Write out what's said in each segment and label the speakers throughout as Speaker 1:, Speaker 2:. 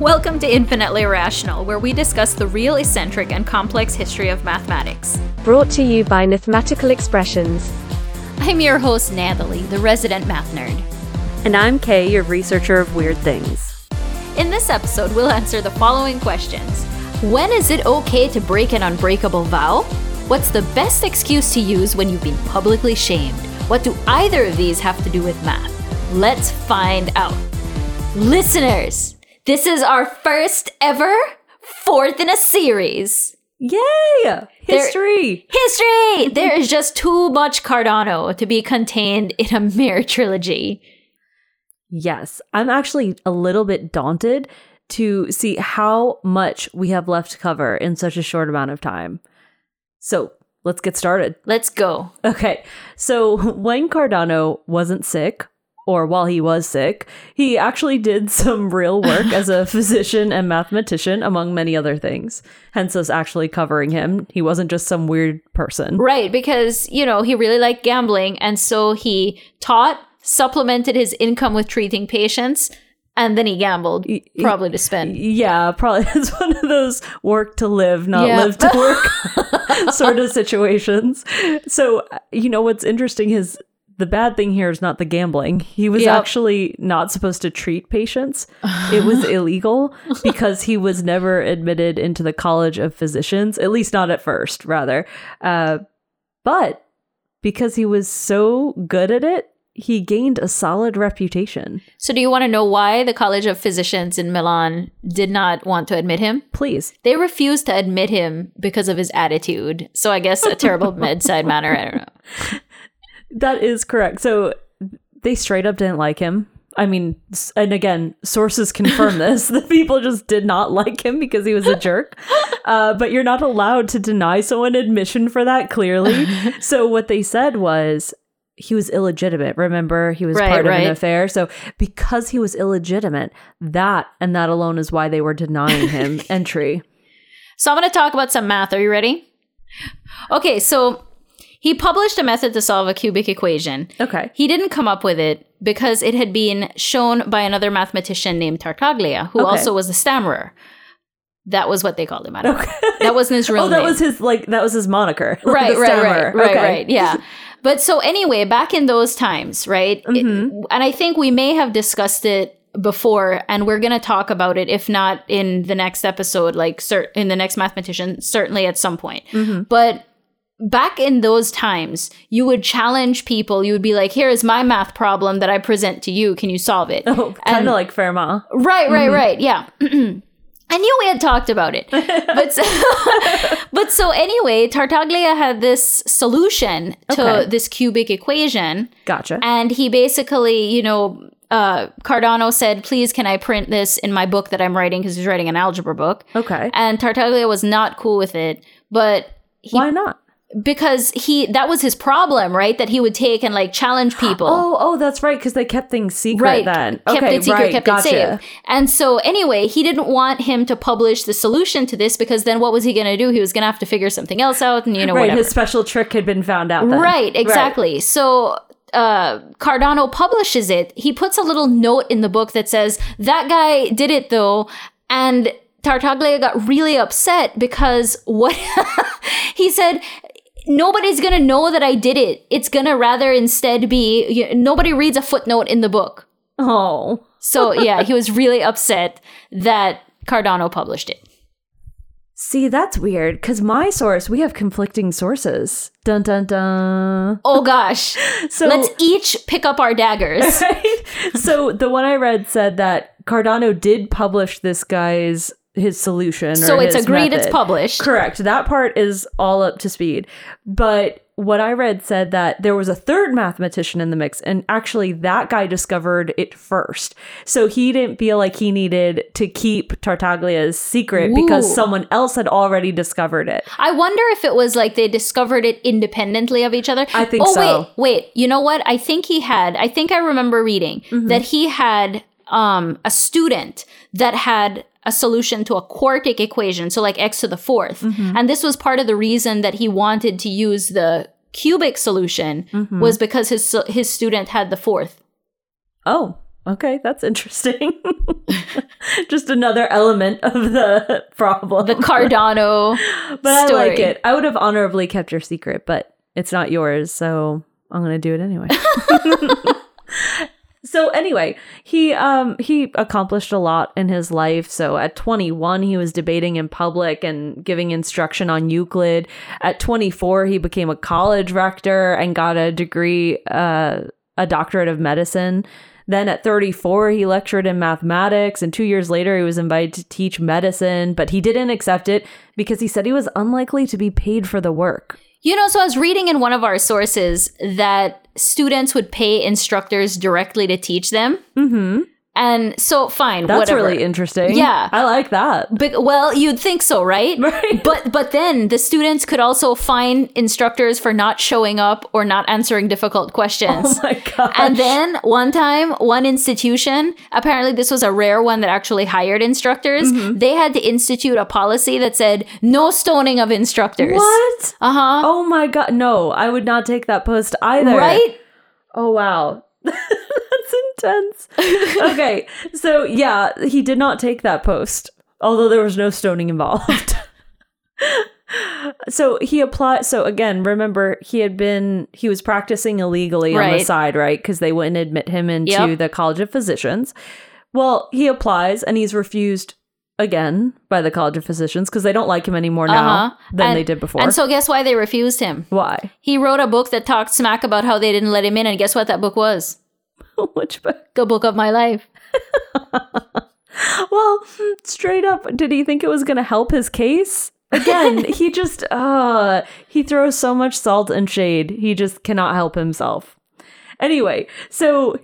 Speaker 1: Welcome to Infinitely Irrational, where we discuss the real eccentric and complex history of mathematics.
Speaker 2: Brought to you by Mathematical Expressions.
Speaker 1: I'm your host, Natalie, the resident math nerd.
Speaker 3: And I'm Kay, your researcher of weird things.
Speaker 1: In this episode, we'll answer the following questions When is it okay to break an unbreakable vow? What's the best excuse to use when you've been publicly shamed? What do either of these have to do with math? Let's find out. Listeners, this is our first ever fourth in a series.
Speaker 3: Yay! History!
Speaker 1: There, history! there is just too much Cardano to be contained in a mere trilogy.
Speaker 3: Yes, I'm actually a little bit daunted to see how much we have left to cover in such a short amount of time. So let's get started.
Speaker 1: Let's go.
Speaker 3: Okay, so when Cardano wasn't sick, or while he was sick, he actually did some real work as a physician and mathematician, among many other things. Hence us actually covering him. He wasn't just some weird person.
Speaker 1: Right, because, you know, he really liked gambling. And so he taught, supplemented his income with treating patients. And then he gambled, probably to spend.
Speaker 3: Yeah, probably. It's one of those work to live, not
Speaker 1: Yeah.
Speaker 3: live to work sort of situations. So, uh, you know, what's interesting is the bad thing here is not the gambling. He was
Speaker 1: Yep.
Speaker 3: actually not supposed to treat patients. It was illegal because he was never admitted into the College of Physicians, at least not at first, rather. Uh, but because he was so good at it, he gained a solid reputation.
Speaker 1: So, do you want to know why the College of Physicians in Milan did not want to admit him?
Speaker 3: Please.
Speaker 1: They refused to admit him because of his attitude. So, I guess a terrible bedside manner. I don't know.
Speaker 3: That is correct. So they straight up didn't like him. I mean, and again, sources confirm this. The people just did not like him because he was a jerk. Uh, but you're not allowed to deny someone admission for that, clearly. so what they said was he was illegitimate. Remember, he was
Speaker 1: Right,
Speaker 3: part of
Speaker 1: right.
Speaker 3: an affair. So because he was illegitimate, that and that alone is why they were denying him entry.
Speaker 1: So I'm going to talk about some math. Are you ready? Okay, so he published a method to solve a cubic equation.
Speaker 3: Okay.
Speaker 1: He didn't come up with it because it had been shown by another mathematician named Tartaglia, who
Speaker 3: Okay.
Speaker 1: also was a stammerer. That was what they called him. I don't know. That wasn't his real
Speaker 3: Oh, that
Speaker 1: name.
Speaker 3: was his like that was his moniker.
Speaker 1: right,
Speaker 3: The
Speaker 1: right, right,
Speaker 3: stammerer.
Speaker 1: right,
Speaker 3: Okay.
Speaker 1: right. Yeah. But so anyway, back in those times, right?
Speaker 3: Mm-hmm.
Speaker 1: and I think we may have discussed it before, and we're going to talk about it, if not in the next episode, like cer- in the next mathematician, certainly at some point.
Speaker 3: Mm-hmm.
Speaker 1: But back in those times, you would challenge people. You would be like, "Here is my math problem that I present to you. Can you solve it?"
Speaker 3: Oh, kind of like Fermat.
Speaker 1: Right, right,
Speaker 3: Mm-hmm.
Speaker 1: right. Yeah. I knew we had talked about it. But so, but so anyway, Tartaglia had this solution to
Speaker 3: Okay.
Speaker 1: this cubic equation
Speaker 3: Gotcha.
Speaker 1: and he basically, you know, uh, Cardano said, "Please, can I print this in my book that I'm writing?" Because he's writing an algebra book.
Speaker 3: okay.
Speaker 1: And Tartaglia was not cool with it, but he,
Speaker 3: Why not?
Speaker 1: Because he that was his problem, right? That he would take and like challenge people.
Speaker 3: Oh, oh, that's right, because they kept things secret
Speaker 1: right
Speaker 3: then.
Speaker 1: kept
Speaker 3: okay,
Speaker 1: it secret
Speaker 3: right,
Speaker 1: kept
Speaker 3: gotcha.
Speaker 1: it safe and so anyway he didn't want him to publish the solution to this because then what was he going to do he was going to have to figure something else out and you know
Speaker 3: Right,
Speaker 1: whatever
Speaker 3: his special trick had been found out. Then.
Speaker 1: right exactly so uh, Cardano publishes it. He puts a little note in the book that says that guy did it though, and Tartaglia got really upset because what he said. Nobody's gonna know that I did it. It's gonna rather instead be you- nobody reads a footnote in the book.
Speaker 3: Oh,
Speaker 1: So yeah, he was really upset that Cardano published it.
Speaker 3: see, that's weird. Because my source, we have conflicting sources. Dun dun dun.
Speaker 1: Oh gosh.
Speaker 3: So
Speaker 1: Let's each pick up our daggers.
Speaker 3: right? so the one I read said that Cardano did publish this guy's his solution.
Speaker 1: So it's agreed it's published.
Speaker 3: Correct. That part is all up to speed. But what I read said that there was a third mathematician in the mix, and actually that guy discovered it first. So he didn't feel like he needed to keep Tartaglia's secret because someone else had already discovered it.
Speaker 1: I wonder if it was like they discovered it independently of each other.
Speaker 3: I think
Speaker 1: oh,
Speaker 3: so.
Speaker 1: wait, wait. You know what? I think he had, I think I remember reading
Speaker 3: Mm-hmm.
Speaker 1: that he had um, a student that had a solution to a quartic equation, so like x to the 4th
Speaker 3: Mm-hmm.
Speaker 1: And this was part of the reason that he wanted to use the cubic solution
Speaker 3: Mm-hmm.
Speaker 1: was because his his student had the fourth.
Speaker 3: Oh, okay, that's interesting. Just another element of the problem.
Speaker 1: The Cardano
Speaker 3: but
Speaker 1: story.
Speaker 3: I like it. I would have honorably kept your secret, but it's not yours, so I'm gonna do it anyway. so anyway, he um he accomplished a lot in his life. So at 21, he was debating in public and giving instruction on Euclid. At 24, he became a college rector and got a degree, uh, a doctorate of medicine. Then at 34, he lectured in mathematics, and two years later, he was invited to teach medicine, but he didn't accept it because he said he was unlikely to be paid for the work.
Speaker 1: You know, so I was reading in one of our sources that students would pay instructors directly to teach them.
Speaker 3: Mm-hmm.
Speaker 1: And so, fine,
Speaker 3: That's
Speaker 1: whatever.
Speaker 3: really interesting.
Speaker 1: Yeah.
Speaker 3: I like that.
Speaker 1: But, well, you'd think so, right?
Speaker 3: Right.
Speaker 1: But but then the students could also fine instructors for not showing up or not answering difficult questions.
Speaker 3: Oh my gosh.
Speaker 1: And then one time, one institution, apparently this was a rare one that actually hired instructors,
Speaker 3: Mm-hmm.
Speaker 1: they had to institute a policy that said no stoning of instructors.
Speaker 3: What?
Speaker 1: Uh huh.
Speaker 3: Oh my god. No, I would not take that post either.
Speaker 1: Right?
Speaker 3: Oh wow. Okay. So yeah, he did not take that post, although there was no stoning involved. so he applied so again, remember he had been he was practicing illegally on the side, right? Because they wouldn't admit him into
Speaker 1: Yep.
Speaker 3: the College of Physicians. Well, he applies and he's refused again by the College of Physicians because they don't like him anymore now
Speaker 1: Uh-huh.
Speaker 3: than
Speaker 1: And-
Speaker 3: they did before.
Speaker 1: And so, guess why they refused him?
Speaker 3: Why?
Speaker 1: He wrote a book that talked smack about how they didn't let him in, and guess what that book was?
Speaker 3: Which book?
Speaker 1: The book of my life.
Speaker 3: Well, straight up, did he think it was going to help his case? Again, he just, uh, he throws so much salt and shade. He just cannot help himself. Anyway, so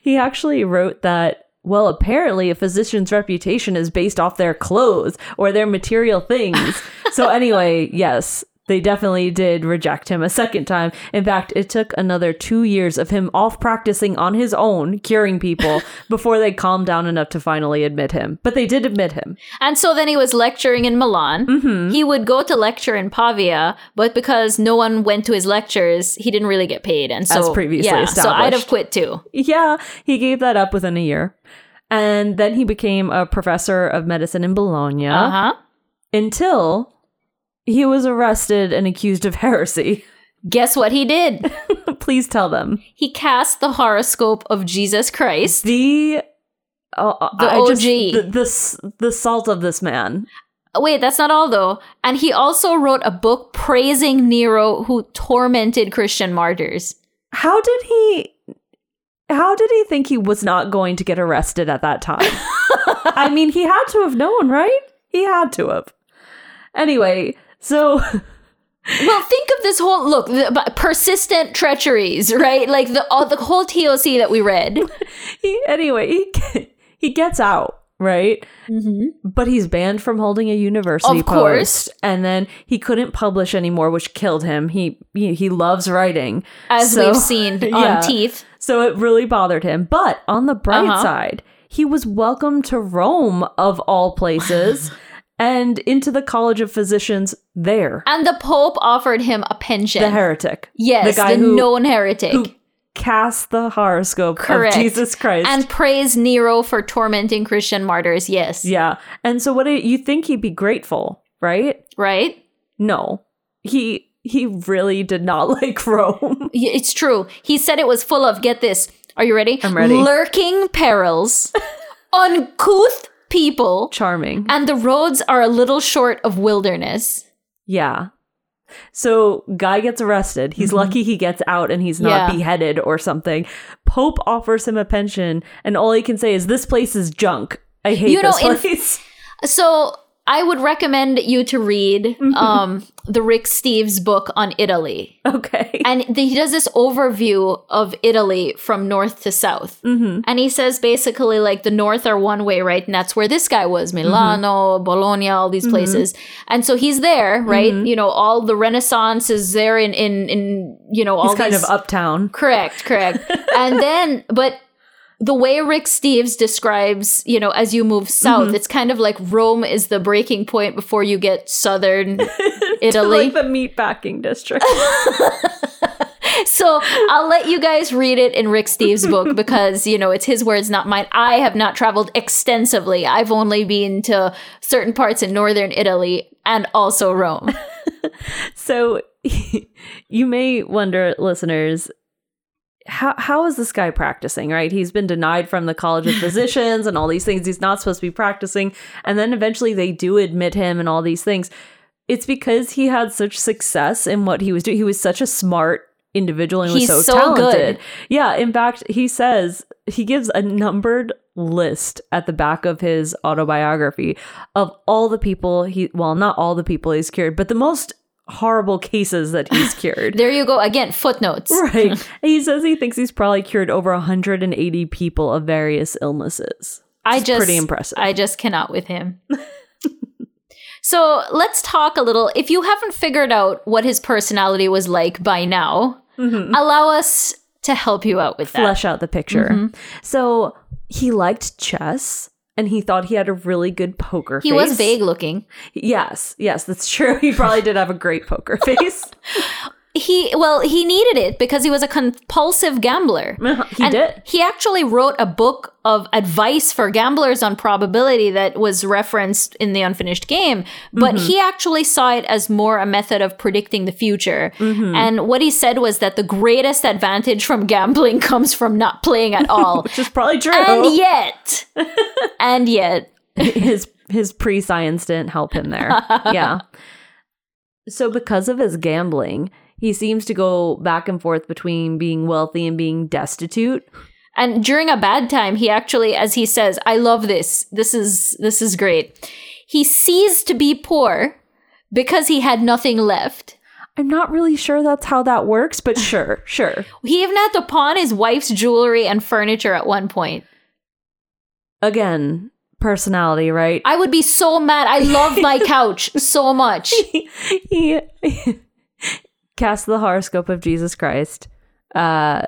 Speaker 3: he actually wrote that, well, apparently a physician's reputation is based off their clothes or their material things. so, anyway, yes, they definitely did reject him a second time. In fact, it took another two years of him off practicing on his own, curing people, before they calmed down enough to finally admit him. But they did admit him.
Speaker 1: And so then he was lecturing in Milan.
Speaker 3: Mm-hmm.
Speaker 1: He would go to lecture in Pavia, but because no one went to his lectures, he didn't really get paid. And so,
Speaker 3: As previously
Speaker 1: yeah, so I'd have quit too.
Speaker 3: Yeah, he gave that up within a year. And then he became a professor of medicine in Bologna
Speaker 1: Uh huh.
Speaker 3: until he was arrested and accused of heresy.
Speaker 1: Guess what he did?
Speaker 3: Please tell them.
Speaker 1: he cast the horoscope of Jesus Christ.
Speaker 3: The oh, oh
Speaker 1: The
Speaker 3: I just-
Speaker 1: OG.
Speaker 3: the, the the salt of this man.
Speaker 1: Wait, that's not all though. And he also wrote a book praising Nero, who tormented Christian martyrs.
Speaker 3: How did he how did he think he was not going to get arrested at that time? I mean, he had to have known, right? He had to have. Anyway, so
Speaker 1: Well, think of this whole look, the, but persistent treacheries, right? Like the all, the whole TOC that we read.
Speaker 3: he anyway, he he gets out, right? But he's banned from holding a university
Speaker 1: Of course.
Speaker 3: post, and then he couldn't publish anymore, which killed him. He he, he loves writing,
Speaker 1: As
Speaker 3: So-
Speaker 1: we've seen on
Speaker 3: Yeah.
Speaker 1: Teeth.
Speaker 3: So it really bothered him. But on the bright
Speaker 1: Uh-huh.
Speaker 3: side, he was welcome to Rome of all places and into the College of Physicians there.
Speaker 1: And the Pope offered him a pension.
Speaker 3: The heretic.
Speaker 1: yes,
Speaker 3: The
Speaker 1: the,
Speaker 3: guy who,
Speaker 1: known heretic.
Speaker 3: who cast the horoscope
Speaker 1: Correct.
Speaker 3: of Jesus Christ.
Speaker 1: and praised Nero for tormenting Christian martyrs. Yes.
Speaker 3: yeah. And so what do you think he'd be grateful, right?
Speaker 1: Right?
Speaker 3: No. He he really did not like Rome.
Speaker 1: It's true. He said it was full of, get this. Are you ready?
Speaker 3: I'm ready.
Speaker 1: Lurking perils, uncouth people,
Speaker 3: Charming.
Speaker 1: and the roads are a little short of wilderness.
Speaker 3: Yeah. So guy gets arrested. He's lucky he gets out and he's not
Speaker 1: Mm-hmm. Yeah.
Speaker 3: beheaded or something. Pope offers him a pension, and all he can say is, "This place is junk. I hate
Speaker 1: You know,
Speaker 3: this
Speaker 1: in-
Speaker 3: place."
Speaker 1: So I would recommend you to read um, the Rick Steves book on Italy.
Speaker 3: okay.
Speaker 1: And the, he does this overview of Italy from north to south.
Speaker 3: Mm-hmm.
Speaker 1: And he says basically, like, the north are one way, right? And that's where this guy was Milano,
Speaker 3: Mm-hmm.
Speaker 1: Bologna, all these places. And so he's there, right?
Speaker 3: Mm-hmm.
Speaker 1: You know, all the Renaissance is there in, in, in you know, all
Speaker 3: He's kind
Speaker 1: these.
Speaker 3: of uptown.
Speaker 1: Correct, correct. and then, but the way Rick Steves describes, you know, as you move south,
Speaker 3: Mm-hmm.
Speaker 1: it's kind of like Rome is the breaking point before you get southern Italy.
Speaker 3: like the meatpacking district.
Speaker 1: so I'll let you guys read it in Rick Steve's book because, you know, it's his words, not mine. I have not traveled extensively. I've only been to certain parts in northern Italy and also Rome.
Speaker 3: So you may wonder, listeners, how how is this guy practicing? Right, he's been denied from the College of Physicians and all these things. He's not supposed to be practicing, and then eventually they do admit him and all these things. It's because he had such success in what he was doing. He was such a smart individual and
Speaker 1: He's
Speaker 3: was so,
Speaker 1: so good.
Speaker 3: talented. Yeah, in fact, he says he gives a numbered list at the back of his autobiography of all the people he well, not all the people he's cured, but the most horrible cases that he's cured.
Speaker 1: There you go. Again, footnotes.
Speaker 3: right. He says he thinks he's probably cured over 180 people of various illnesses.
Speaker 1: I just
Speaker 3: pretty impressive.
Speaker 1: I just cannot with him. so let's talk a little. If you haven't figured out what his personality was like by now, allow us to help you out with that.
Speaker 3: Mm-hmm. Flesh out the picture.
Speaker 1: Mm-hmm.
Speaker 3: So he liked chess and he thought he had a really good poker face.
Speaker 1: He
Speaker 3: face.
Speaker 1: was vague looking.
Speaker 3: Yes, yes, that's true. He probably did have a great poker face.
Speaker 1: He well, he needed it because he was a compulsive gambler.
Speaker 3: he
Speaker 1: And
Speaker 3: did.
Speaker 1: He actually wrote a book of advice for gamblers on probability that was referenced in the unfinished game, but
Speaker 3: Mm-hmm.
Speaker 1: he actually saw it as more a method of predicting the future.
Speaker 3: Mm-hmm.
Speaker 1: And what he said was that the greatest advantage from gambling comes from not playing at all.
Speaker 3: Which is probably true.
Speaker 1: and yet, and yet,
Speaker 3: his his pre-science didn't help him there. yeah. So because of his gambling, he seems to go back and forth between being wealthy and being destitute.
Speaker 1: And during a bad time, he actually, as he says, I love this. This is this is great. He ceased to be poor because he had nothing left.
Speaker 3: I'm not really sure that's how that works, but sure, sure.
Speaker 1: He even had to pawn his wife's jewelry and furniture at one point.
Speaker 3: Again, personality, right?
Speaker 1: I would be so mad. I love my couch so much.
Speaker 3: he casts the horoscope of Jesus Christ. Uh,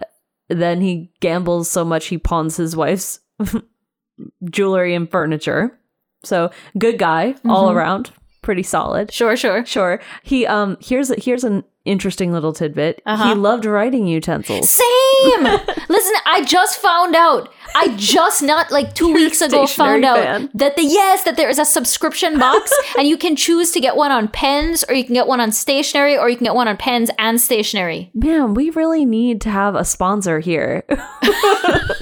Speaker 3: then he gambles so much he pawns his wife's jewelry and furniture. So good guy all around, pretty solid.
Speaker 1: Sure, sure.
Speaker 3: Sure. He um here's here's an interesting little tidbit.
Speaker 1: Uh-huh.
Speaker 3: He loved writing utensils.
Speaker 1: Same. Listen, I just found out. I just not like 2 weeks ago found out that the yes that there is a subscription box and you can choose to get one on pens or you can get one on stationery or you can get one on pens and stationery.
Speaker 3: Man, we really need to have a sponsor here.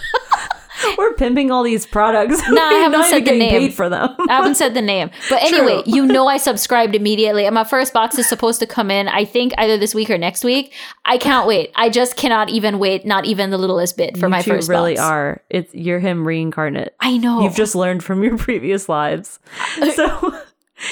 Speaker 3: Pimping all these products.
Speaker 1: Nah, I haven't
Speaker 3: not
Speaker 1: said
Speaker 3: even
Speaker 1: the name.
Speaker 3: paid for them.
Speaker 1: I haven't said the name. But anyway,
Speaker 3: True.
Speaker 1: you know I subscribed immediately and my first box is supposed to come in I think either this week or next week. I can't wait. I just cannot even wait, not even the littlest bit for
Speaker 3: you
Speaker 1: my
Speaker 3: two
Speaker 1: first
Speaker 3: really
Speaker 1: box.
Speaker 3: are. It's you're him reincarnate.
Speaker 1: I know.
Speaker 3: You've just learned from your previous lives. Uh, so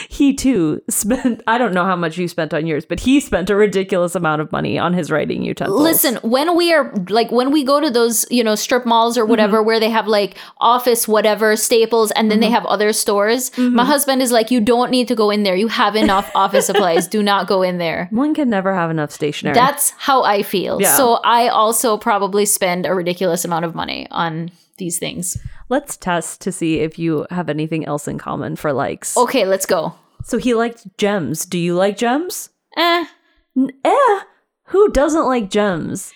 Speaker 3: he too spent I don't know how much you spent on yours, but he spent a ridiculous amount of money on his writing utensils.
Speaker 1: Listen, when we are like when we go to those, you know, strip malls or
Speaker 3: Mm-hmm.
Speaker 1: whatever where they have like office whatever staples and
Speaker 3: Mm-hmm.
Speaker 1: then they have other stores, my husband is like you don't need to go in there. You have enough office supplies. Do not go in there.
Speaker 3: one can never have enough stationery.
Speaker 1: That's how I feel.
Speaker 3: Yeah.
Speaker 1: So I also probably spend a ridiculous amount of money on these things.
Speaker 3: Let's test to see if you have anything else in common for likes.
Speaker 1: Okay, let's go.
Speaker 3: So he liked gems. Do you like gems?
Speaker 1: Eh.
Speaker 3: Eh. Who doesn't like gems?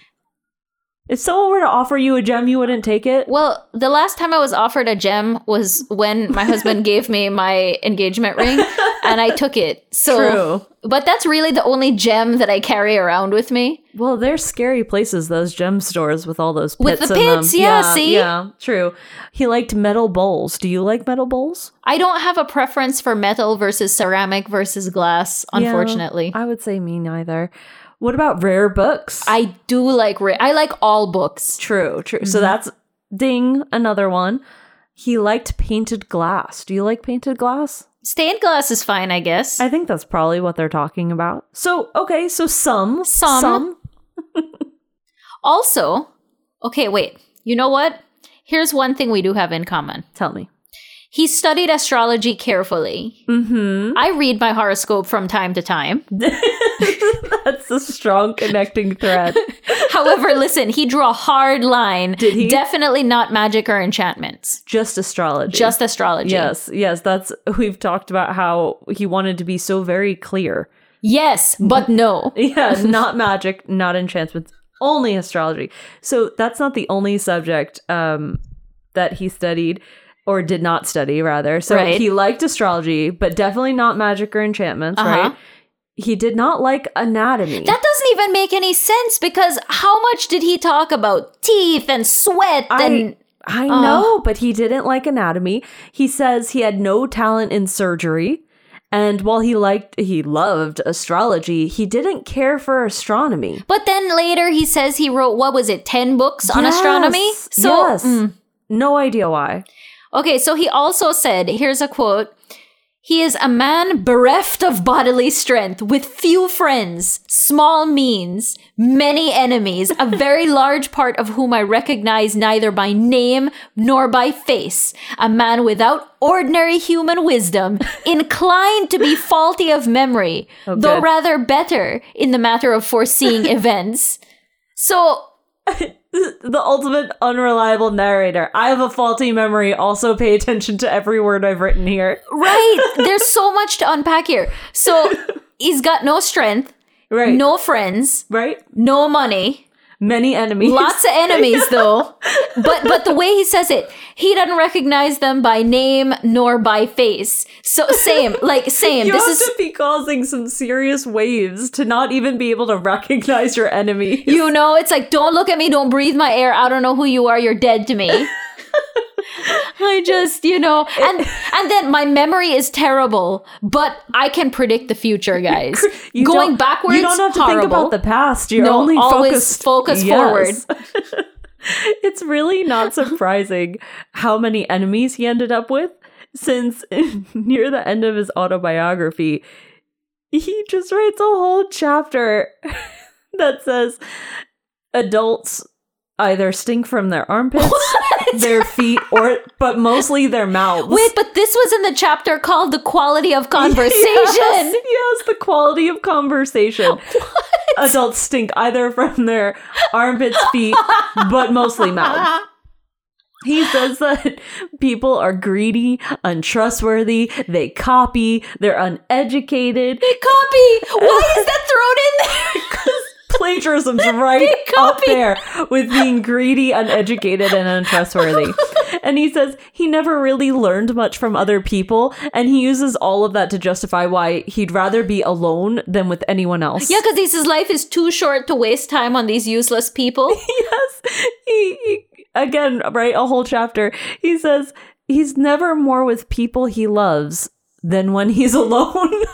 Speaker 3: If someone were to offer you a gem, you wouldn't take it?
Speaker 1: Well, the last time I was offered a gem was when my husband gave me my engagement ring and I took it. So
Speaker 3: True.
Speaker 1: But that's really the only gem that I carry around with me.
Speaker 3: Well, they're scary places, those gem stores with all those pits
Speaker 1: With the
Speaker 3: in them.
Speaker 1: pits, yeah, see?
Speaker 3: Yeah, true. He liked metal bowls. Do you like metal bowls?
Speaker 1: I don't have a preference for metal versus ceramic versus glass, unfortunately.
Speaker 3: Yeah, I would say me neither. What about rare books?
Speaker 1: I do like rare. I like all books.
Speaker 3: true, true.
Speaker 1: Mm-hmm.
Speaker 3: So that's ding, another one. He liked painted glass. Do you like painted glass?
Speaker 1: Stained glass is fine, I guess.
Speaker 3: I think that's probably what they're talking about. So, okay, so some.
Speaker 1: Some.
Speaker 3: Some.
Speaker 1: also, okay, wait. You know what? Here's one thing we do have in common.
Speaker 3: Tell me.
Speaker 1: He studied astrology carefully.
Speaker 3: Mm-hmm.
Speaker 1: I read my horoscope from time to time.
Speaker 3: That's a strong connecting thread.
Speaker 1: However, listen, he drew a hard line.
Speaker 3: Did he?
Speaker 1: Definitely not magic or enchantments.
Speaker 3: Just astrology.
Speaker 1: Just astrology.
Speaker 3: Yes, yes, that's we've talked about how he wanted to be so very clear.
Speaker 1: Yes, but no.
Speaker 3: Yeah, not magic, not enchantments, only astrology. So that's not the only subject um, that he studied or did not study, rather. So
Speaker 1: Right.
Speaker 3: he liked astrology, but definitely not magic or enchantments,
Speaker 1: Uh-huh.
Speaker 3: right? He did not like anatomy.
Speaker 1: That doesn't even make any sense because how much did he talk about teeth and sweat and
Speaker 3: I know, but he didn't like anatomy. He says he had no talent in surgery. And while he liked he loved astrology, he didn't care for astronomy.
Speaker 1: But then later he says he wrote what was it, 10 books on astronomy?
Speaker 3: Yes,
Speaker 1: So
Speaker 3: yes.
Speaker 1: mm.
Speaker 3: no idea why.
Speaker 1: Okay, so he also said, here's a quote. He is a man bereft of bodily strength, with few friends, small means, many enemies, a very large part of whom I recognize neither by name nor by face. A man without ordinary human wisdom, inclined to be faulty of memory,
Speaker 3: Oh,
Speaker 1: though rather better in the matter of foreseeing events. So
Speaker 3: The ultimate unreliable narrator. I have a faulty memory. Also, pay attention to every word I've written here.
Speaker 1: Right. There's so much to unpack here. So he's got no strength,
Speaker 3: Right.
Speaker 1: no friends,
Speaker 3: Right?
Speaker 1: no money,
Speaker 3: Many enemies.
Speaker 1: lots of enemies though. But but the way he says it, he doesn't recognize them by name nor by face. So same, like same.
Speaker 3: you
Speaker 1: this
Speaker 3: have
Speaker 1: is
Speaker 3: to be causing some serious waves to not even be able to recognize your enemy.
Speaker 1: you know, it's like don't look at me, don't breathe my air. I don't know who you are. You're dead to me. I just, you know, and and then my memory is terrible, but I can predict the future, guys.
Speaker 3: You
Speaker 1: Going backwards,
Speaker 3: You don't have to
Speaker 1: horrible.
Speaker 3: think about the past. You're
Speaker 1: No,
Speaker 3: only
Speaker 1: always
Speaker 3: focused
Speaker 1: focus forward.
Speaker 3: it's really not surprising how many enemies he ended up with, since near the end of his autobiography, he just writes a whole chapter that says adults either stink from their armpits, their feet, or but mostly their mouths.
Speaker 1: Wait, but this was in the chapter called "The Quality of Conversation."
Speaker 3: Yes, yes, the quality of conversation. Adults stink either from their armpits, feet, but mostly mouth. He says that people are greedy, untrustworthy, they copy, they're uneducated.
Speaker 1: Copy. Why is that thrown in there?
Speaker 3: Plagiarism's right up there with being greedy, uneducated, and untrustworthy. and he says he never really learned much from other people, and he uses all of that to justify why he'd rather be alone than with anyone else.
Speaker 1: Yeah, because his life is too short to waste time on these useless people.
Speaker 3: yes. He, he again, right, a whole chapter. He says he's never more with people he loves than when he's alone.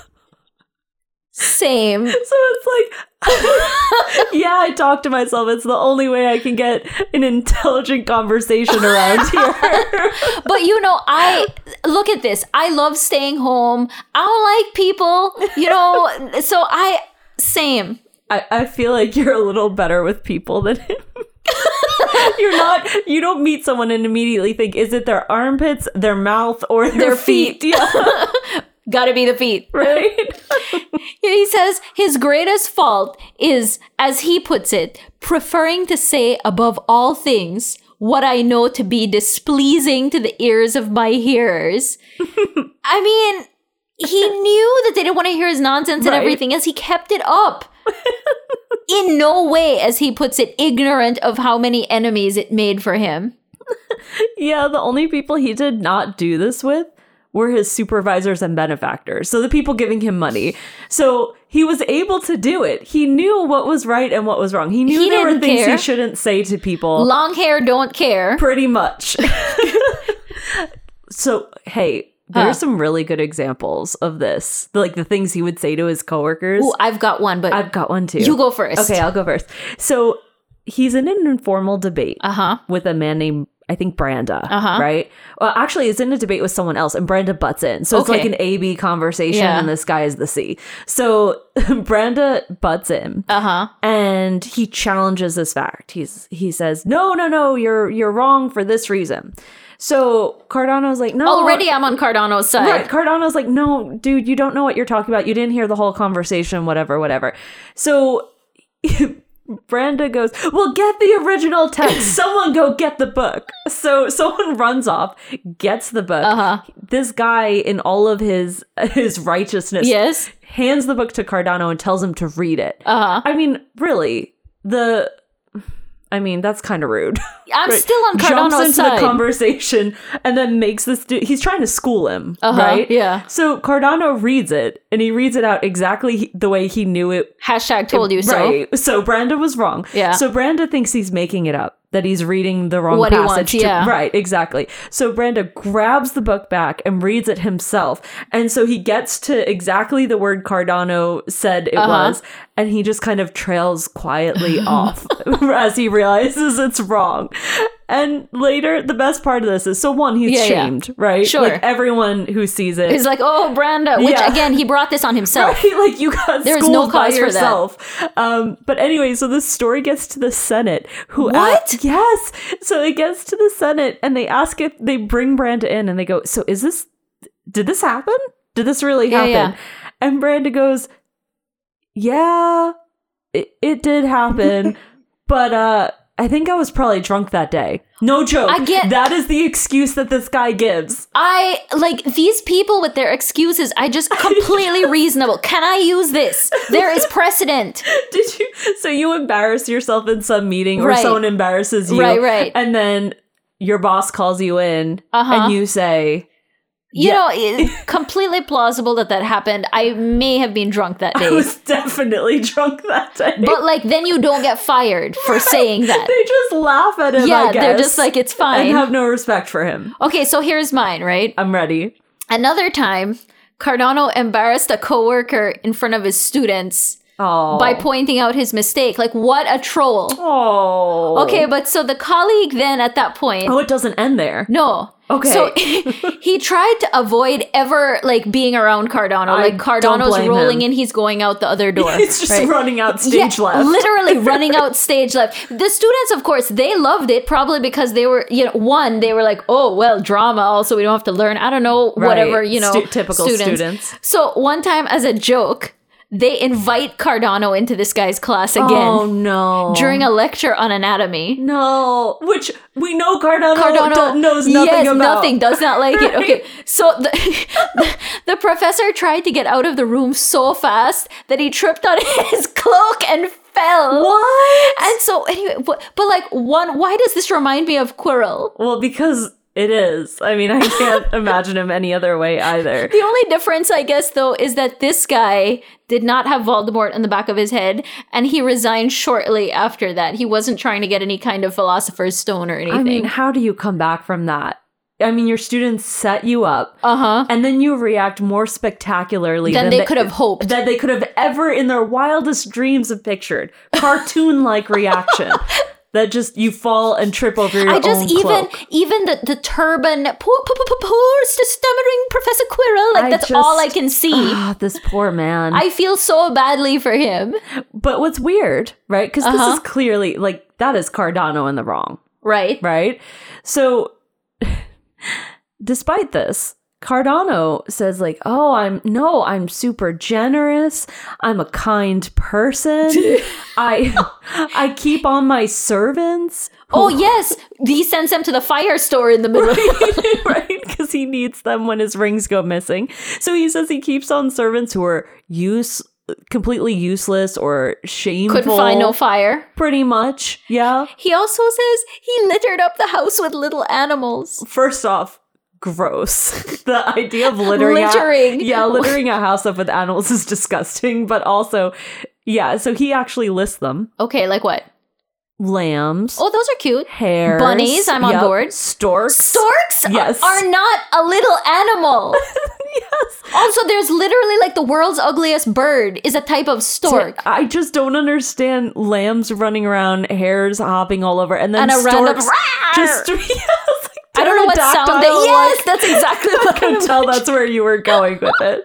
Speaker 1: Same.
Speaker 3: so it's like Yeah, I talk to myself. It's the only way I can get an intelligent conversation around here.
Speaker 1: But you know, I look at this. I love staying home. I don't like people, you know. So I same.
Speaker 3: I, I feel like you're a little better with people than him. you're not you don't meet someone and immediately think, is it their armpits, their mouth, or their,
Speaker 1: Their feet.
Speaker 3: Yeah.
Speaker 1: Gotta be the feet.
Speaker 3: right?
Speaker 1: He says his greatest fault is, as he puts it, preferring to say above all things what I know to be displeasing to the ears of my hearers. I mean, he knew that they didn't want to hear his nonsense and everything else. He kept it up. In no way, as he puts it, ignorant of how many enemies it made for him.
Speaker 3: Yeah, the only people he did not do this with were his supervisors and benefactors. So the people giving him money. So he was able to do it. He knew what was right and what was wrong. He knew
Speaker 1: He
Speaker 3: there were things
Speaker 1: care.
Speaker 3: he shouldn't say to people.
Speaker 1: Long hair don't care.
Speaker 3: pretty much. so, hey, there are some really good examples of this. Like the things he would say to his coworkers.
Speaker 1: Ooh, I've got one, but
Speaker 3: I've got one too.
Speaker 1: you go first.
Speaker 3: Okay, I'll go first. So he's in an informal debate
Speaker 1: Uh huh.
Speaker 3: with a man named I think Branda,
Speaker 1: Uh-huh.
Speaker 3: right? Well, actually, it's in a debate with someone else, and Branda butts in. So it's
Speaker 1: Okay.
Speaker 3: like an A B conversation,
Speaker 1: Yeah.
Speaker 3: and this guy is the C. So Branda butts in,
Speaker 1: Uh huh.
Speaker 3: and he challenges this fact. He's he says, "No, no, no, you're you're wrong for this reason." So Cardano's like, "No,
Speaker 1: Already, I'm on Cardano's side.
Speaker 3: Right. Cardano's like, no, dude, you don't know what you're talking about. You didn't hear the whole conversation, whatever, whatever. So Branda goes, well, get the original text. Someone go get the book. So someone runs off, gets the book.
Speaker 1: Uh-huh.
Speaker 3: This guy, in all of his his righteousness,
Speaker 1: Yes.
Speaker 3: hands the book to Cardano and tells him to read it.
Speaker 1: Uh huh.
Speaker 3: I mean, really, the I mean, that's kind of rude.
Speaker 1: I'm
Speaker 3: Right.
Speaker 1: still on
Speaker 3: Jumps
Speaker 1: Cardano's
Speaker 3: into
Speaker 1: side.
Speaker 3: the conversation and then makes this. Du- he's trying to school him,
Speaker 1: Uh-huh,
Speaker 3: right?
Speaker 1: yeah.
Speaker 3: So Cardano reads it, and he reads it out exactly the way he knew it.
Speaker 1: Hashtag told you so.
Speaker 3: Right. So Branda was wrong.
Speaker 1: Yeah.
Speaker 3: So Branda thinks he's making it up. That he's reading the wrong
Speaker 1: What he
Speaker 3: passage.
Speaker 1: wants,
Speaker 3: to-
Speaker 1: yeah.
Speaker 3: right, exactly. So Branda grabs the book back and reads it himself. And so he gets to exactly the word Cardano said it
Speaker 1: Uh-huh.
Speaker 3: was, and he just kind of trails quietly off as he realizes it's wrong. And later, the best part of this is so one, he's
Speaker 1: Yeah, yeah.
Speaker 3: shamed, right?
Speaker 1: Sure.
Speaker 3: Like everyone who sees it.
Speaker 1: He's like, oh, Branda, which
Speaker 3: Yeah.
Speaker 1: again, he brought this on himself.
Speaker 3: Right? Like you got
Speaker 1: There's
Speaker 3: schooled
Speaker 1: no
Speaker 3: by
Speaker 1: cause for that.
Speaker 3: yourself. Um, but anyway, so the story gets to the Senate. Who?
Speaker 1: What?
Speaker 3: yes. So it gets to the Senate, and they ask if they bring Branda in, and they go, "So is this? Did this happen? Did this really
Speaker 1: Yeah,
Speaker 3: happen?"
Speaker 1: yeah.
Speaker 3: And Branda goes, "Yeah, it, it did happen, but uh." I think I was probably drunk that day. No joke.
Speaker 1: I get-
Speaker 3: that is the excuse that this guy gives.
Speaker 1: I like these people with their excuses. I just completely reasonable. Can I use this? There is precedent.
Speaker 3: Did you? So you embarrass yourself in some meeting, or
Speaker 1: Right.
Speaker 3: someone embarrasses you,
Speaker 1: Right, right.
Speaker 3: And then your boss calls you in,
Speaker 1: Uh-huh.
Speaker 3: and you say,
Speaker 1: You
Speaker 3: Yeah.
Speaker 1: know, it's completely plausible that that happened. I may have been drunk that day.
Speaker 3: "I was definitely drunk that day."
Speaker 1: But like then you don't get fired for saying that.
Speaker 3: they just laugh at him.
Speaker 1: Yeah, they're just like, it's
Speaker 3: and
Speaker 1: fine.
Speaker 3: have no respect for him.
Speaker 1: Okay, so here's mine, right?
Speaker 3: I'm ready.
Speaker 1: Another time, Cardano embarrassed a coworker in front of his students
Speaker 3: Oh,
Speaker 1: by pointing out his mistake. Like what a troll.
Speaker 3: oh,
Speaker 1: Okay, but so the colleague then at that point
Speaker 3: Oh, it doesn't end there.
Speaker 1: No.
Speaker 3: Okay.
Speaker 1: So he tried to avoid ever like being around Cardano.
Speaker 3: I
Speaker 1: like Cardano's rolling
Speaker 3: him.
Speaker 1: in, he's going out the other door.
Speaker 3: It's just
Speaker 1: right?
Speaker 3: running out stage
Speaker 1: Yeah,
Speaker 3: left.
Speaker 1: Literally running out stage left. The students, of course, they loved it probably because they were, you know, one, they were like, oh, well, drama. Also, we don't have to learn. I don't know,
Speaker 3: Right.
Speaker 1: whatever, you know,
Speaker 3: Stu- typical students.
Speaker 1: So one time, as a joke, they invite Cardano into this guy's class again
Speaker 3: Oh no!
Speaker 1: during a lecture on anatomy.
Speaker 3: no, which we know Cardano,
Speaker 1: Cardano
Speaker 3: do- knows nothing
Speaker 1: yes,
Speaker 3: about.
Speaker 1: nothing, does not like it. Okay, so the, the the professor tried to get out of the room so fast that he tripped on his cloak and fell.
Speaker 3: What?
Speaker 1: And so anyway, but, but like one, why does this remind me of Quirrell?
Speaker 3: Well, because it is. I mean, I can't imagine him any other way either.
Speaker 1: The only difference, I guess, though, is that this guy did not have Voldemort in the back of his head, and he resigned shortly after that. He wasn't trying to get any kind of Philosopher's Stone or anything.
Speaker 3: I mean, how do you come back from that? I mean, your students set you up,
Speaker 1: uh huh.
Speaker 3: and then you react more spectacularly
Speaker 1: Than they could have hoped.
Speaker 3: That they could have ever, in their wildest dreams, have pictured. Cartoon-like reaction. That just you fall and trip over your
Speaker 1: I just even
Speaker 3: cloak.
Speaker 1: even the the turban poor poor, poor, poor stammering Professor Quirrell like
Speaker 3: I
Speaker 1: that's all I
Speaker 3: just-
Speaker 1: can see.
Speaker 3: Ah, this poor man.
Speaker 1: I feel so badly for him.
Speaker 3: but what's weird, right? Because
Speaker 1: Uh-huh.
Speaker 3: this is clearly like that is Cardano in the wrong.
Speaker 1: Right?
Speaker 3: right? So, despite this, Cardano says like, "Oh, I'm no, I'm super generous. I'm a kind person. I I keep on my servants."
Speaker 1: Oh yes, he sends them to the fire store in the middle.
Speaker 3: right because he needs them when his rings go missing so he says he keeps on servants who are use completely useless or shameful
Speaker 1: Couldn't find no fire.
Speaker 3: pretty much yeah
Speaker 1: He also says he littered up the house with little animals.
Speaker 3: first off gross the idea of littering a- yeah littering a house up with animals is disgusting but also yeah so he actually lists them
Speaker 1: Okay, like what?
Speaker 3: lambs
Speaker 1: Oh, those are cute.
Speaker 3: hares
Speaker 1: bunnies, I'm on
Speaker 3: yep,
Speaker 1: board.
Speaker 3: storks
Speaker 1: Storks
Speaker 3: Yes.
Speaker 1: are not a little animal.
Speaker 3: yes
Speaker 1: also, there's literally like the world's ugliest bird is a type of stork.
Speaker 3: I just don't understand lambs running around, hares hopping all over, and then
Speaker 1: And a random
Speaker 3: storks
Speaker 1: "Rawr!"
Speaker 3: just
Speaker 1: I don't know what sound that. Yes, that's exactly
Speaker 3: I
Speaker 1: what
Speaker 3: can
Speaker 1: I'm
Speaker 3: tell that's where you were going with it.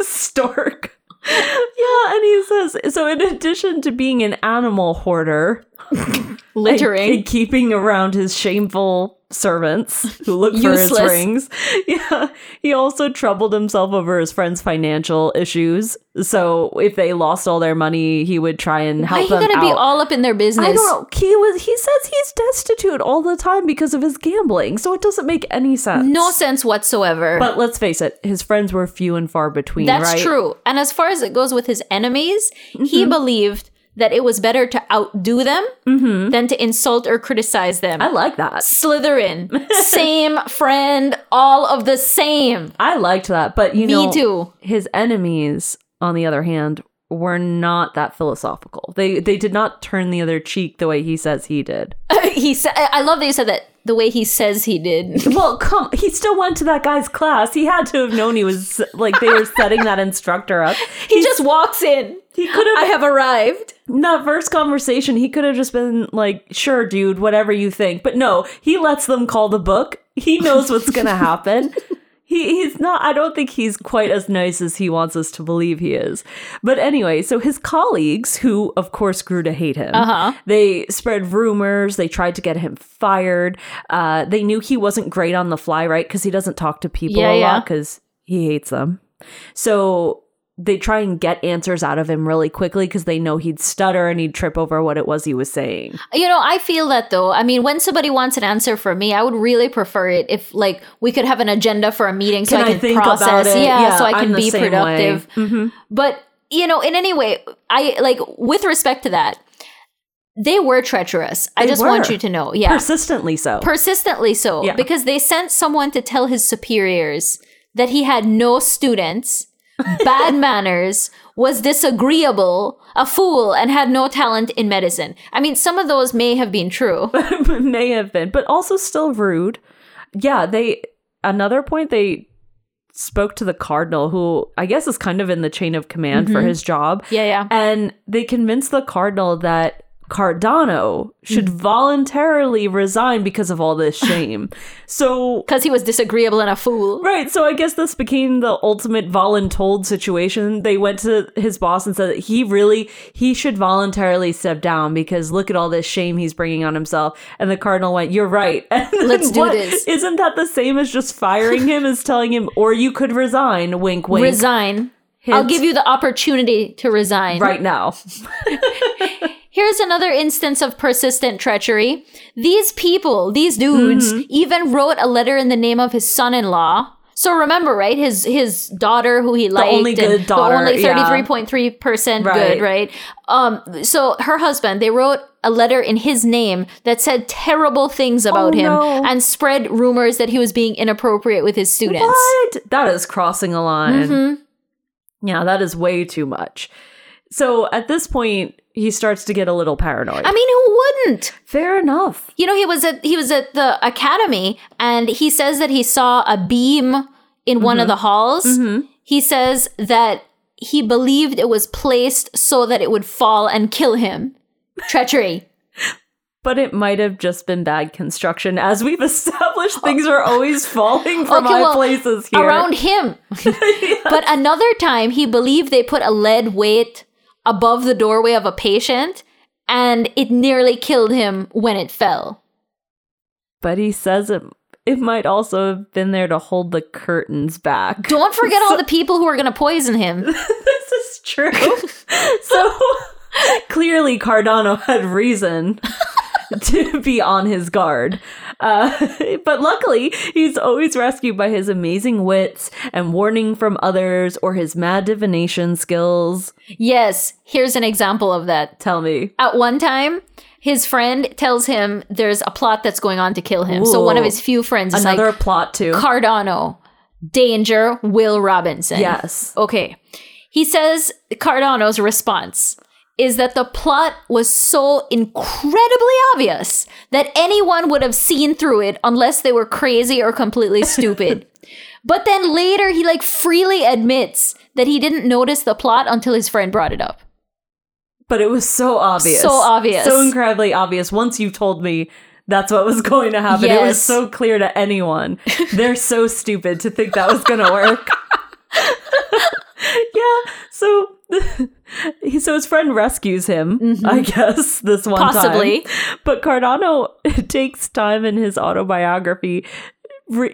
Speaker 3: Stork. Yeah, and he says so. In addition to being an animal hoarder,
Speaker 1: littering.
Speaker 3: and keeping around his shameful servants who look for his rings. Yeah, he also troubled himself over his friends' financial issues. So if they lost all their money, he would try and
Speaker 1: Why
Speaker 3: help
Speaker 1: he
Speaker 3: them
Speaker 1: gonna be all up in their business?
Speaker 3: I don't know. He was. He says he's destitute all the time because of his gambling. So it doesn't make any sense.
Speaker 1: No sense whatsoever.
Speaker 3: But let's face it, his friends were few and far between.
Speaker 1: That's
Speaker 3: right?
Speaker 1: true. And as far as it goes with his enemies, he
Speaker 3: Mm-hmm.
Speaker 1: believed that it was better to outdo them mm-hmm. than to insult or criticize them.
Speaker 3: I like that.
Speaker 1: Slytherin, same friend, all of the same.
Speaker 3: I liked that, but you
Speaker 1: Me
Speaker 3: know,
Speaker 1: too.
Speaker 3: his enemies, on the other hand, were not that philosophical. They they did not turn the other cheek the way he says he did.
Speaker 1: he said, I love that you said that the way he says he did.
Speaker 3: Well, come, he still went to that guy's class. He had to have known he was like they were setting that instructor up.
Speaker 1: He just walks in.
Speaker 3: He could have
Speaker 1: I have arrived.
Speaker 3: in that first conversation, he could have just been like, "Sure, dude, whatever you think." But no, he lets them call the book. He knows what's gonna happen. He, he's not. I don't think he's quite as nice as he wants us to believe he is. But anyway, so his colleagues, who of course grew to hate him,
Speaker 1: Uh-huh.
Speaker 3: they spread rumors. They tried to get him fired. Uh, they knew he wasn't great on the fly, right? Because he doesn't talk to people
Speaker 1: Yeah,
Speaker 3: a
Speaker 1: yeah.
Speaker 3: lot because he hates them. So they try and get answers out of him really quickly because they know he'd stutter and he'd trip over what it was he was saying.
Speaker 1: You know, I feel that though. I mean, when somebody wants an answer from me, I would really prefer it if like we could have an agenda for a meeting so
Speaker 3: Can
Speaker 1: I
Speaker 3: I
Speaker 1: can
Speaker 3: think
Speaker 1: process. Yeah,
Speaker 3: Yeah,
Speaker 1: so I can be productive.
Speaker 3: Mhm.
Speaker 1: But you know, in any way, I like with respect to that, they were treacherous. I
Speaker 3: They
Speaker 1: just want you to know. Yeah.
Speaker 3: Persistently so.
Speaker 1: persistently so
Speaker 3: Yeah.
Speaker 1: because they sent someone to tell his superiors that he had no students bad manners was disagreeable a fool and had no talent in medicine i mean some of those may have been true
Speaker 3: may have been, but also still rude. Yeah, they another point they spoke to the cardinal who I guess is kind of in the chain of command for mm-hmm. his job.
Speaker 1: yeah yeah
Speaker 3: And they convinced the cardinal that Cardano should mm-hmm. voluntarily resign because of all this shame. so
Speaker 1: because he was disagreeable and a fool
Speaker 3: Right, so I guess this became the ultimate voluntold situation. They went to his boss and said that he really he should voluntarily step down because look at all this shame he's bringing on himself. And the cardinal went, "You're right. And
Speaker 1: Let's do
Speaker 3: what-
Speaker 1: this.
Speaker 3: Isn't that the same as just firing him? as telling him, or you could resign? Wink, wink.
Speaker 1: resign i'll give you the opportunity to resign
Speaker 3: right now.
Speaker 1: Here's another instance of persistent treachery. These people, these dudes,
Speaker 3: Mm-hmm.
Speaker 1: even wrote a letter in the name of his son-in-law. So remember, right? His his daughter, who he liked,
Speaker 3: only good daughter,
Speaker 1: the only thirty three point three percent good, right? Um, so her husband, they wrote a letter in his name that said terrible things about
Speaker 3: Oh,
Speaker 1: him
Speaker 3: no.
Speaker 1: and spread rumors that he was being inappropriate with his students.
Speaker 3: What? That is crossing a line.
Speaker 1: Mm-hmm.
Speaker 3: Yeah, that is way too much. So at this point, he starts to get a little paranoid.
Speaker 1: I mean, who wouldn't?
Speaker 3: Fair enough.
Speaker 1: You know, he was at he was at the academy, and he says that he saw a beam in one of
Speaker 3: Mm-hmm.
Speaker 1: the halls. He says that he believed it was placed so that it would fall and kill him. Treachery.
Speaker 3: But it might have just been bad construction. As we've established, things are always falling from
Speaker 1: Okay,
Speaker 3: high
Speaker 1: well,
Speaker 3: places here.
Speaker 1: around him. But another time, he believed they put a lead weight above the doorway of a patient, and it nearly killed him when it fell.
Speaker 3: but he says it it might also have been there to hold the curtains back.
Speaker 1: Don't forget all the people who are going to poison him.
Speaker 3: this is true. so clearly Cardano had reason to be on his guard. Uh, but luckily, he's always rescued by his amazing wits and warning from others or his mad divination skills.
Speaker 1: Yes, here's an example of that.
Speaker 3: Tell me.
Speaker 1: At one time, his friend tells him there's a plot that's going on to kill him. So one of his few friends is
Speaker 3: Another
Speaker 1: like,
Speaker 3: plot too.
Speaker 1: Cardano, danger, Will Robinson.
Speaker 3: yes.
Speaker 1: Okay. He says Cardano's response is that the plot was so incredibly obvious that anyone would have seen through it unless they were crazy or completely stupid. but then later he like freely admits that he didn't notice the plot until his friend brought it up.
Speaker 3: But it was so obvious.
Speaker 1: So obvious.
Speaker 3: So incredibly obvious. Once you told me that's what was going to happen, it was so clear to anyone. They're so stupid to think that was going to work. yeah. So, so his friend rescues him, I guess, this one
Speaker 1: Mm-hmm. Possibly.
Speaker 3: time. But Cardano takes time in his autobiography.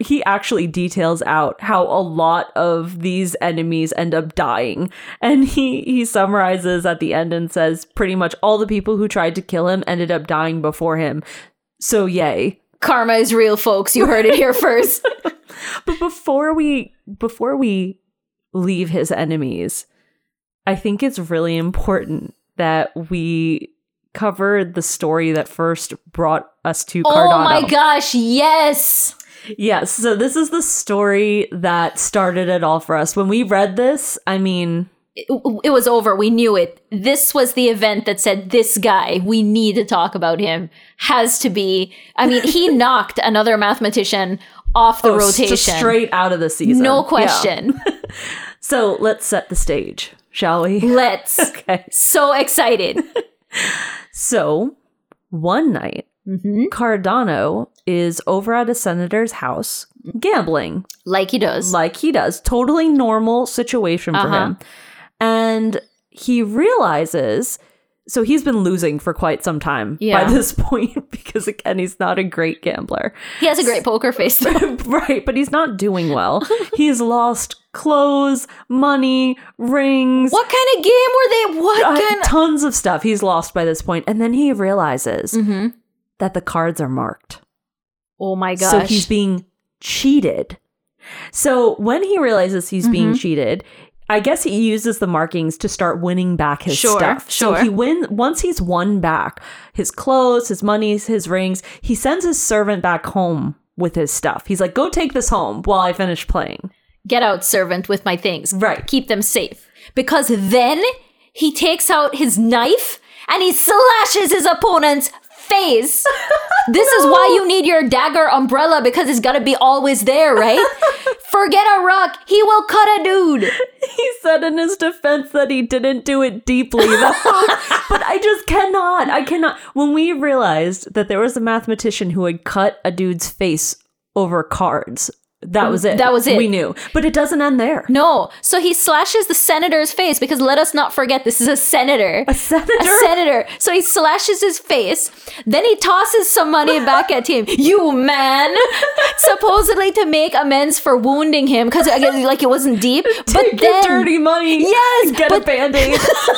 Speaker 3: He actually details out how a lot of these enemies end up dying. And he, he summarizes at the end and says pretty much all the people who tried to kill him ended up dying before him. So, yay.
Speaker 1: Karma is real, folks. You heard it here first.
Speaker 3: But before we before we leave his enemies, I think it's really important that we cover the story that first brought us to Cardano.
Speaker 1: Oh my gosh, yes.
Speaker 3: Yes, so this is the story that started it all for us. When we read this, I mean,
Speaker 1: It, it was over. We knew it. This was the event that said, this guy, we need to talk about him, has to be. I mean, he knocked another mathematician off the
Speaker 3: oh,
Speaker 1: rotation.
Speaker 3: straight out of the season.
Speaker 1: no
Speaker 3: Yeah.
Speaker 1: question.
Speaker 3: So let's set the stage, shall we?
Speaker 1: Let's.
Speaker 3: Okay.
Speaker 1: So excited.
Speaker 3: So one night,
Speaker 1: Mm-hmm.
Speaker 3: Cardano is over at a senator's house gambling
Speaker 1: Like he does.
Speaker 3: like he does. Totally normal situation for
Speaker 1: Uh-huh.
Speaker 3: him. And he realizes so he's been losing for quite some time
Speaker 1: Yeah.
Speaker 3: by this point because again he's not a great gambler.
Speaker 1: he has a great poker face. though.
Speaker 3: right, but he's not doing well. he's lost clothes, money, rings,
Speaker 1: what kind of game were they? What
Speaker 3: uh,
Speaker 1: kind of.
Speaker 3: tons of stuff he's lost by this point and then he realizes
Speaker 1: Mm-hmm.
Speaker 3: that the cards are marked.
Speaker 1: Oh my gosh.
Speaker 3: So he's being cheated. So when he realizes he's being
Speaker 1: Mm-hmm.
Speaker 3: cheated, I guess he uses the markings to start winning back his
Speaker 1: Sure,
Speaker 3: stuff. So
Speaker 1: sure.
Speaker 3: he win once he's won back his clothes, his monies, his rings. He sends his servant back home with his stuff. He's like, "Go take this home while I finish playing."
Speaker 1: Get out, servant, with my things.
Speaker 3: Right.
Speaker 1: Keep them safe. Because then he takes out his knife and he slashes his opponent's face. This is why you need your dagger umbrella because it's gotta be always there, right? Forget a rock, he will cut a dude.
Speaker 3: He said in his defense that he didn't do it deeply, though. but I just cannot. I cannot. When we realized that there was a mathematician who had cut a dude's face over cards, that was it.
Speaker 1: That was it.
Speaker 3: We knew. But it doesn't end there.
Speaker 1: No, so he slashes the senator's face because let us not forget this is a senator.
Speaker 3: A senator?
Speaker 1: A senator. So he slashes his face. Then he tosses some money back at him. You man! Supposedly to make amends for wounding him because I guess like it wasn't deep. But
Speaker 3: Take
Speaker 1: then,
Speaker 3: dirty money.
Speaker 1: Yes,
Speaker 3: Get
Speaker 1: but-
Speaker 3: a band aid.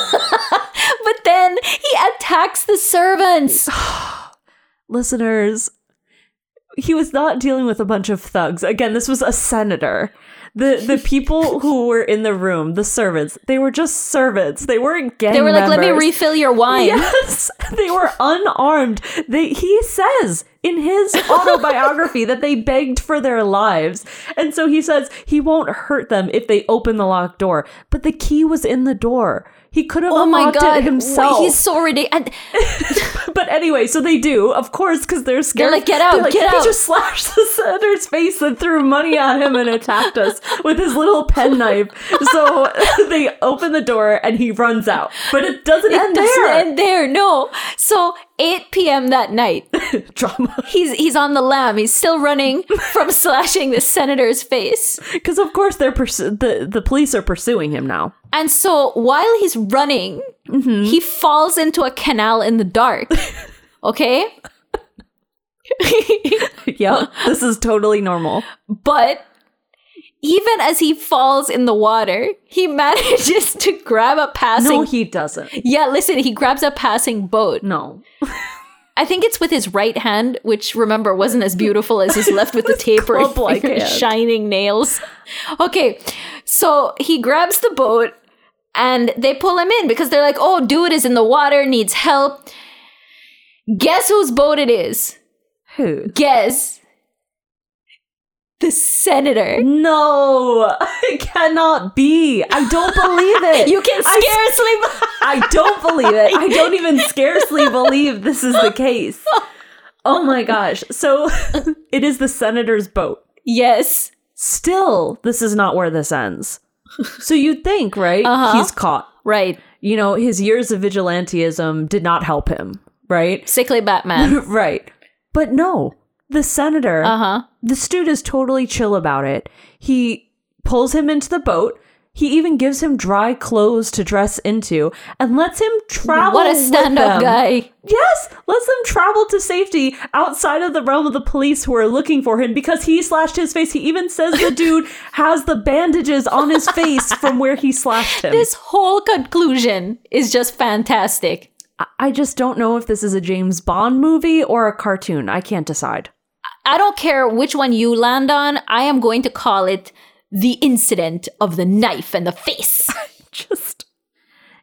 Speaker 1: but then he attacks the servants.
Speaker 3: Listeners, he was not dealing with a bunch of thugs. Again, this was a senator. The the people who were in the room, the servants, they were just servants. They weren't gang
Speaker 1: They were like, "Let me refill your wine."
Speaker 3: Yes, they were unarmed. They he says in his autobiography that they begged for their lives. And so he says he won't hurt them if they open the locked door. But the key was in the door. He could have
Speaker 1: Oh my god,
Speaker 3: it himself.
Speaker 1: he's so ridiculous.
Speaker 3: but anyway, so they do, of course, because they're scared.
Speaker 1: like, "Get out,
Speaker 3: They're like,
Speaker 1: get
Speaker 3: he
Speaker 1: out."
Speaker 3: They just slashed the senator's face and threw money at him and attacked us with his little penknife. So they open the door and he runs out. But it doesn't
Speaker 1: It
Speaker 3: end
Speaker 1: doesn't
Speaker 3: there.
Speaker 1: end there. No. So 8 p.m. that night,
Speaker 3: Drama.
Speaker 1: he's he's on the lam. He's still running from slashing the senator's face.
Speaker 3: Because of course they're pursu- the the police are pursuing him now.
Speaker 1: And so while he's running,
Speaker 3: Mm-hmm.
Speaker 1: he falls into a canal in the dark. Okay?
Speaker 3: Yep, this is totally normal.
Speaker 1: but even as he falls in the water, he manages to grab a passing boat.
Speaker 3: No, he doesn't.
Speaker 1: Yeah, listen, he grabs a passing boat.
Speaker 3: No,
Speaker 1: I think it's with his right hand, which remember wasn't as beautiful as his left with the taper
Speaker 3: club-like
Speaker 1: shining nails. Okay, so he grabs the boat and they pull him in because they're like, oh, dude is in the water, needs help. Guess whose boat it is?
Speaker 3: who?
Speaker 1: Guess. The senator.
Speaker 3: No, it cannot be. I don't believe it.
Speaker 1: You can scarcely.
Speaker 3: I don't believe it. I don't even scarcely believe this is the case. Oh my gosh. So it is the senator's boat.
Speaker 1: yes.
Speaker 3: Still, this is not where this ends. So you'd think, right?
Speaker 1: Uh-huh.
Speaker 3: He's caught.
Speaker 1: Right.
Speaker 3: You know, his years of vigilantism did not help him, right?
Speaker 1: Sickly Batman.
Speaker 3: right. But no, the senator,
Speaker 1: Uh huh.
Speaker 3: this dude is totally chill about it. He pulls him into the boat. He even gives him dry clothes to dress into and lets him travel.
Speaker 1: What a
Speaker 3: with
Speaker 1: stand up guy.
Speaker 3: Yes, lets them travel to safety outside of the realm of the police who are looking for him because he slashed his face. He even says the dude has the bandages on his face from where he slashed him.
Speaker 1: This whole conclusion is just fantastic.
Speaker 3: I just don't know if this is a James Bond movie or a cartoon. I can't decide.
Speaker 1: I don't care which one you land on, I am going to call it the incident of the knife and the face.
Speaker 3: Just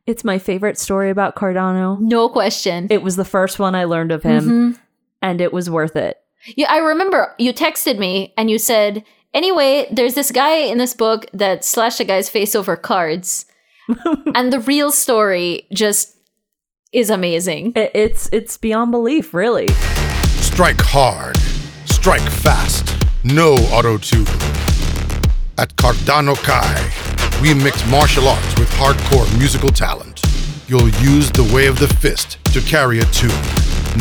Speaker 3: It's my favorite story about Cardano.
Speaker 1: No question.
Speaker 3: It was the first one I learned of him,
Speaker 1: Mhm.
Speaker 3: and it was worth it.
Speaker 1: Yeah, I remember you texted me and you said, anyway, there's this guy in this book that slashed a guy's face over cards. and the real story just is amazing.
Speaker 3: It's it's beyond belief, really.
Speaker 4: Strike hard. Strike fast. No auto tune. At Cardano Kai, we mix martial arts with hardcore musical talent. You'll use the way of the fist to carry a tune.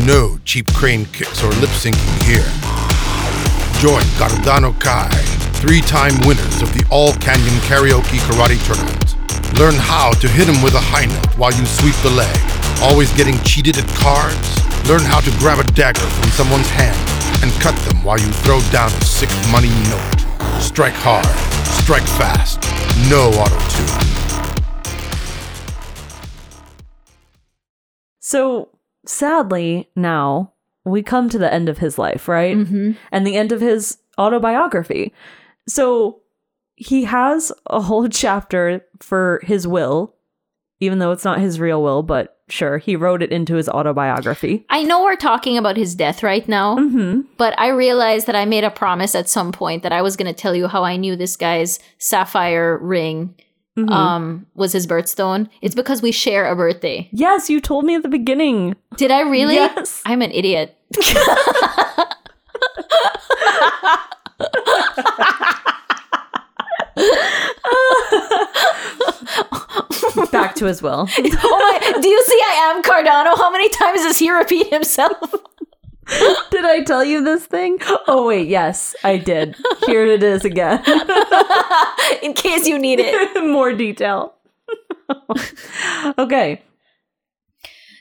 Speaker 4: No cheap crane kicks or lip syncing here. Join Cardano Kai, three time winners of the All Canyon Karaoke Karate Tournament. Learn how to hit him with a high note while you sweep the leg. Always getting cheated at cards? Learn how to grab a dagger from someone's hand and cut them while you throw down a sick money note. Strike hard, strike fast, no auto tune.
Speaker 3: So sadly, now we come to the end of his life, right? Mm-hmm. And the end of his autobiography. So he has a whole chapter for his will, even though it's not his real will, but sure, he wrote it into his autobiography.
Speaker 1: I know we're talking about his death right now,
Speaker 3: Mm-hmm.
Speaker 1: but I realized that I made a promise at some point that I was going to tell you how I knew this guy's sapphire ring
Speaker 3: Mm-hmm.
Speaker 1: um, was his birthstone. It's because we share a birthday.
Speaker 3: Yes, you told me at the beginning.
Speaker 1: Did I really?
Speaker 3: Yes.
Speaker 1: I'm an idiot.
Speaker 3: To his will.
Speaker 1: oh my, do you see I am Cardano? How many times does he repeat himself?
Speaker 3: did I tell you this thing? Oh, wait, yes, I did. Here it is again.
Speaker 1: In case you need it.
Speaker 3: More detail. okay.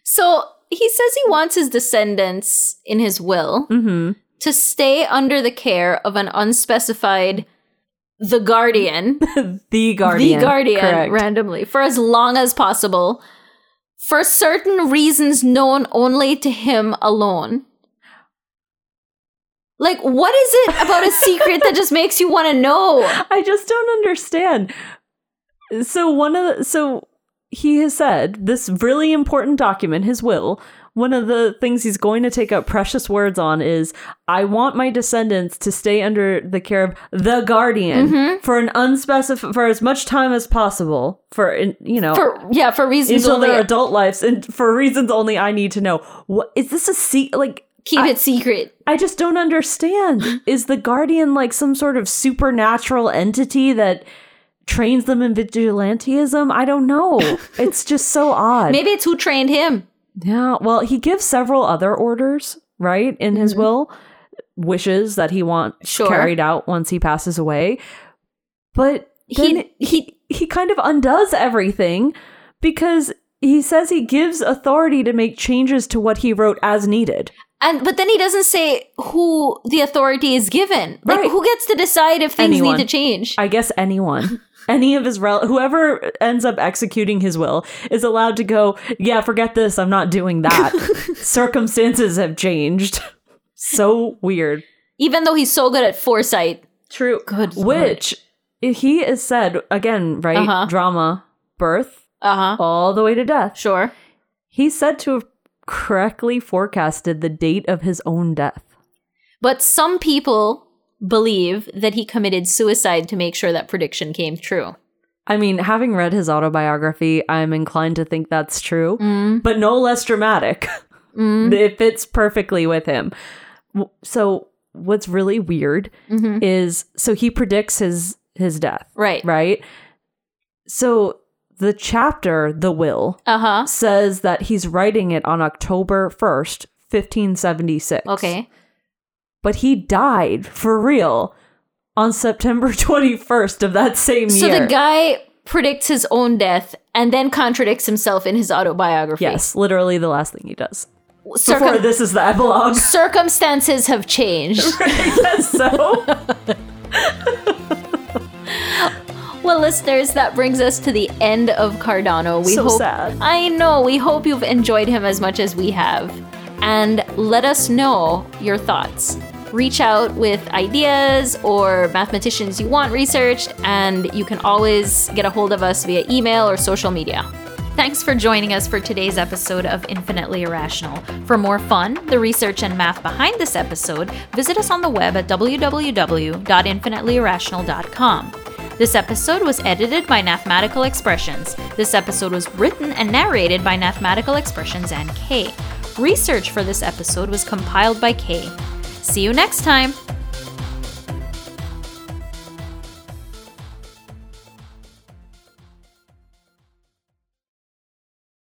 Speaker 1: So he says he wants his descendants in his will
Speaker 3: Mm-hmm.
Speaker 1: to stay under the care of an unspecified the guardian,
Speaker 3: The Guardian.
Speaker 1: the guardian
Speaker 3: Correct.
Speaker 1: randomly for as long as possible for certain reasons known only to him alone. Like what is it about a secret that just makes you want to know?
Speaker 3: I just don't understand. So one of the, so he has said this really important document, his will. One of the things he's going to take out precious words on is I want my descendants to stay under the care of the guardian
Speaker 1: Mm-hmm.
Speaker 3: for an unspecified for as much time as possible for you know
Speaker 1: For yeah, for reasons
Speaker 3: until
Speaker 1: only
Speaker 3: their adult lives and for reasons only I need to know. What is this a secret? like
Speaker 1: keep it secret.
Speaker 3: I just don't understand. Is the Guardian like some sort of supernatural entity that trains them in vigilantism? I don't know. It's just so odd.
Speaker 1: Maybe it's who trained him.
Speaker 3: Yeah, well, he gives several other orders, right, in his will, wishes that he wants
Speaker 1: Mm-hmm. Sure.
Speaker 3: carried out once he passes away. But then
Speaker 1: He-
Speaker 3: he, he kind of undoes everything because he says he gives authority to make changes to what he wrote as needed.
Speaker 1: And but then he doesn't say who the authority is given. Like
Speaker 3: Right.
Speaker 1: who gets to decide if things
Speaker 3: Anyone.
Speaker 1: need to change?
Speaker 3: I guess anyone. Any of his rel whoever ends up executing his will is allowed to go, yeah, forget this, I'm not doing that. Circumstances have changed. So weird.
Speaker 1: Even though he's so good at foresight.
Speaker 3: True.
Speaker 1: Good lord.
Speaker 3: Which he is said again, right?
Speaker 1: Uh-huh.
Speaker 3: Drama, birth,
Speaker 1: Uh-huh.
Speaker 3: all the way to death.
Speaker 1: Sure.
Speaker 3: He's said to have correctly forecasted the date of his own death.
Speaker 1: But some people believe that he committed suicide to make sure that prediction came true.
Speaker 3: I mean, having read his autobiography, I'm inclined to think that's true,
Speaker 1: Mm.
Speaker 3: but no less dramatic. It fits perfectly with him. So, what's really weird
Speaker 1: Mhm.
Speaker 3: is so he predicts his his death,
Speaker 1: Right.
Speaker 3: right? So, the chapter, the will,
Speaker 1: Uh-huh.
Speaker 3: says that he's writing it on October 1st, 1576.
Speaker 1: Okay.
Speaker 3: But he died for real on September 21st of that same
Speaker 1: So
Speaker 3: year.
Speaker 1: So the guy predicts his own death and then contradicts himself in his autobiography.
Speaker 3: Yes, literally the last thing he does.
Speaker 1: Circum-
Speaker 3: Before this is the epilogue.
Speaker 1: circumstances have changed.
Speaker 3: Yes, so
Speaker 1: Well, listeners, that brings us to the end of Cardano. We
Speaker 3: So
Speaker 1: hope
Speaker 3: sad.
Speaker 1: I know. We hope you've enjoyed him as much as we have. And let us know your thoughts. Reach out with ideas or mathematicians you want researched, and you can always get a hold of us via email or social media. Thanks for joining us for today's episode of Infinitely Irrational. For more fun, the research and math behind this episode, visit us on the web at www.infinitelyirrational.com. This episode was edited by Mathematical Expressions. This episode was written and narrated by Mathematical Expressions and Kay. Research for this episode was compiled by Kay. See you next time!